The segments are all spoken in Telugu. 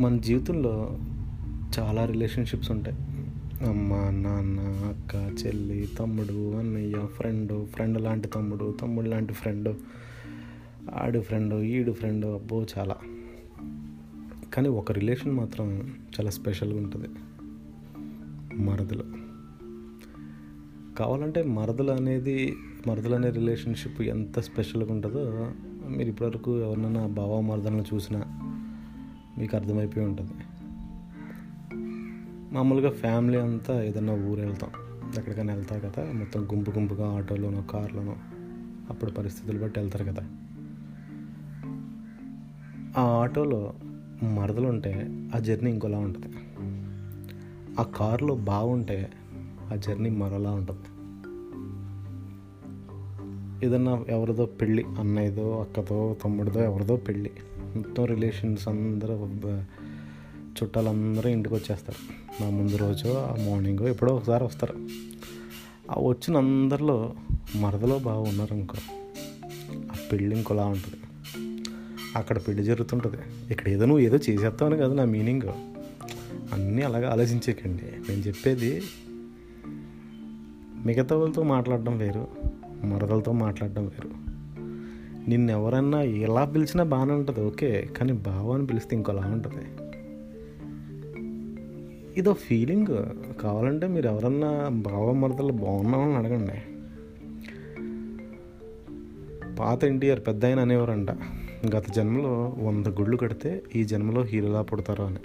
మన జీవితంలో చాలా రిలేషన్షిప్స్ ఉంటాయి. అమ్మ నాన్న అక్క చెల్లి తమ్ముడు అన్నయ్య ఫ్రెండ్ ఫ్రెండ్ లాంటి తమ్ముడు తమ్ముడు లాంటి ఫ్రెండ్ ఆడు ఫ్రెండ్ ఈడు ఫ్రెండ్ అబ్బో చాలా. కానీ ఒక రిలేషన్ మాత్రం చాలా స్పెషల్గా ఉంటుంది. మరదలు. కావాలంటే మరదలు అనేది మరదలు అనే రిలేషన్షిప్ ఎంత స్పెషల్గా ఉంటుందో మీరు ఇప్పటివరకు ఎవరినైనా బావ మరదలను చూసినా మీకు అర్థమైపోయి ఉంటుంది. మామూలుగా ఫ్యామిలీ అంతా ఏదైనా ఊరు వెళ్తాం. ఎక్కడికైనా వెళ్తారు కదా మొత్తం గుంపు గుంపుగా ఆటోలోనో కార్లోనో అప్పుడు పరిస్థితులు బట్టి వెళ్తారు కదా. ఆ ఆటోలో మరదలు ఉంటే ఆ జర్నీ ఇంకోలా ఉంటుంది. ఆ కారులో బాగుంటే ఆ జర్నీ మరోలా ఉంటుంది. ఏదన్నా ఎవరిదో పెళ్ళి అన్నయ్యదో అక్కతో తమ్ముడిదో ఎవరిదో పెళ్ళి. మొత్తం రిలేషన్స్ అందరూ చుట్టాలందరూ ఇంటికి వచ్చేస్తారు నా ముందు రోజు ఆ మార్నింగ్ ఎప్పుడో ఒకసారి వస్తారు. ఆ వచ్చిన అందరిలో మరదలో బాగా ఉన్నారు అనుకో ఆ పెళ్ళి ఇంకోలా ఉంటుంది. అక్కడ పెళ్ళి జరుగుతుంటుంది. ఇక్కడ ఏదో నువ్వు ఏదో చేసేస్తావని కదా నా మీనింగ్. అన్నీ అలాగే ఆలోచించకండి. నేను చెప్పేది మిగతా వాళ్ళతో మాట్లాడడం వేరు. మరదలతో మాట్లాడడం వేరు. నిన్ను ఎవరన్నా ఎలా పిలిచినా బాగానే ఉంటుంది ఓకే కానీ బావ అని పిలిస్తే ఇంకోలా ఉంటుంది. ఇదో ఫీలింగ్ కావాలంటే మీరు ఎవరన్నా బావ మరదలు బాగున్నామని అడగండి. పాత ఎన్టీఆర్ పెద్ద ఆయన అనేవారంట గత జన్మలో వంద గుళ్ళు కడితే ఈ జన్మలో హీరోలా పుడతారు అని.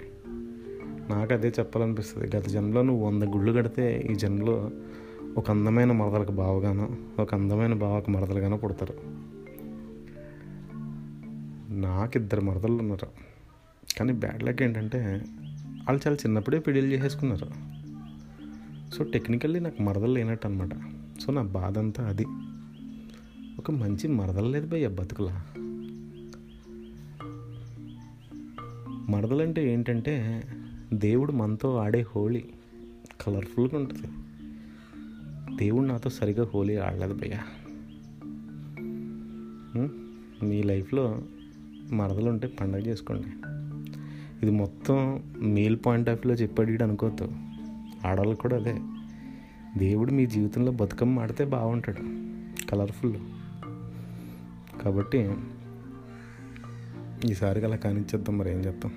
నాకు అదే చెప్పాలనిపిస్తుంది గత జన్మలో నువ్వు వంద గుళ్ళు కడితే ఈ జన్మలో ఒక అందమైన మరదలకు బావగాను ఒక అందమైన బావకు మరదలుగాను పుడతారు. నాకు ఇద్దరు మరదలు ఉన్నారు కానీ బ్యాడ్ లక్ ఏంటంటే వాళ్ళు చాలా చిన్నప్పుడే పెళ్ళిళ్ళు చేసేసుకున్నారు. సో టెక్నికల్లీ నాకు మరదలు లేనట్టు అనమాట సో నా బాధ అంతా అది. ఒక మంచి మరదలు లేదు భయ్య బతుకులా. మరదలంటే ఏంటంటే దేవుడు మనతో ఆడే హోళీ కలర్ఫుల్గా ఉంటుంది. దేవుడు నాతో సరిగా హోలీ ఆడలేదు భయ్యా. మీ లైఫ్లో మరదలు ఉంటే పండగ చేసుకోండి. ఇది మొత్తం మేల్ పాయింట్ ఆఫ్ వ్యూలో చెప్పాడు అనుకోవద్దు. ఆడవాళ్ళకి కూడా అదే. దేవుడు మీ జీవితంలో బతుకమ్మ ఆడితే బాగుంటాడు. కలర్ఫుల్ కాబట్టి ఈసారికి అలా కానిచ్చేద్దాం మరి ఏం చేద్దాం?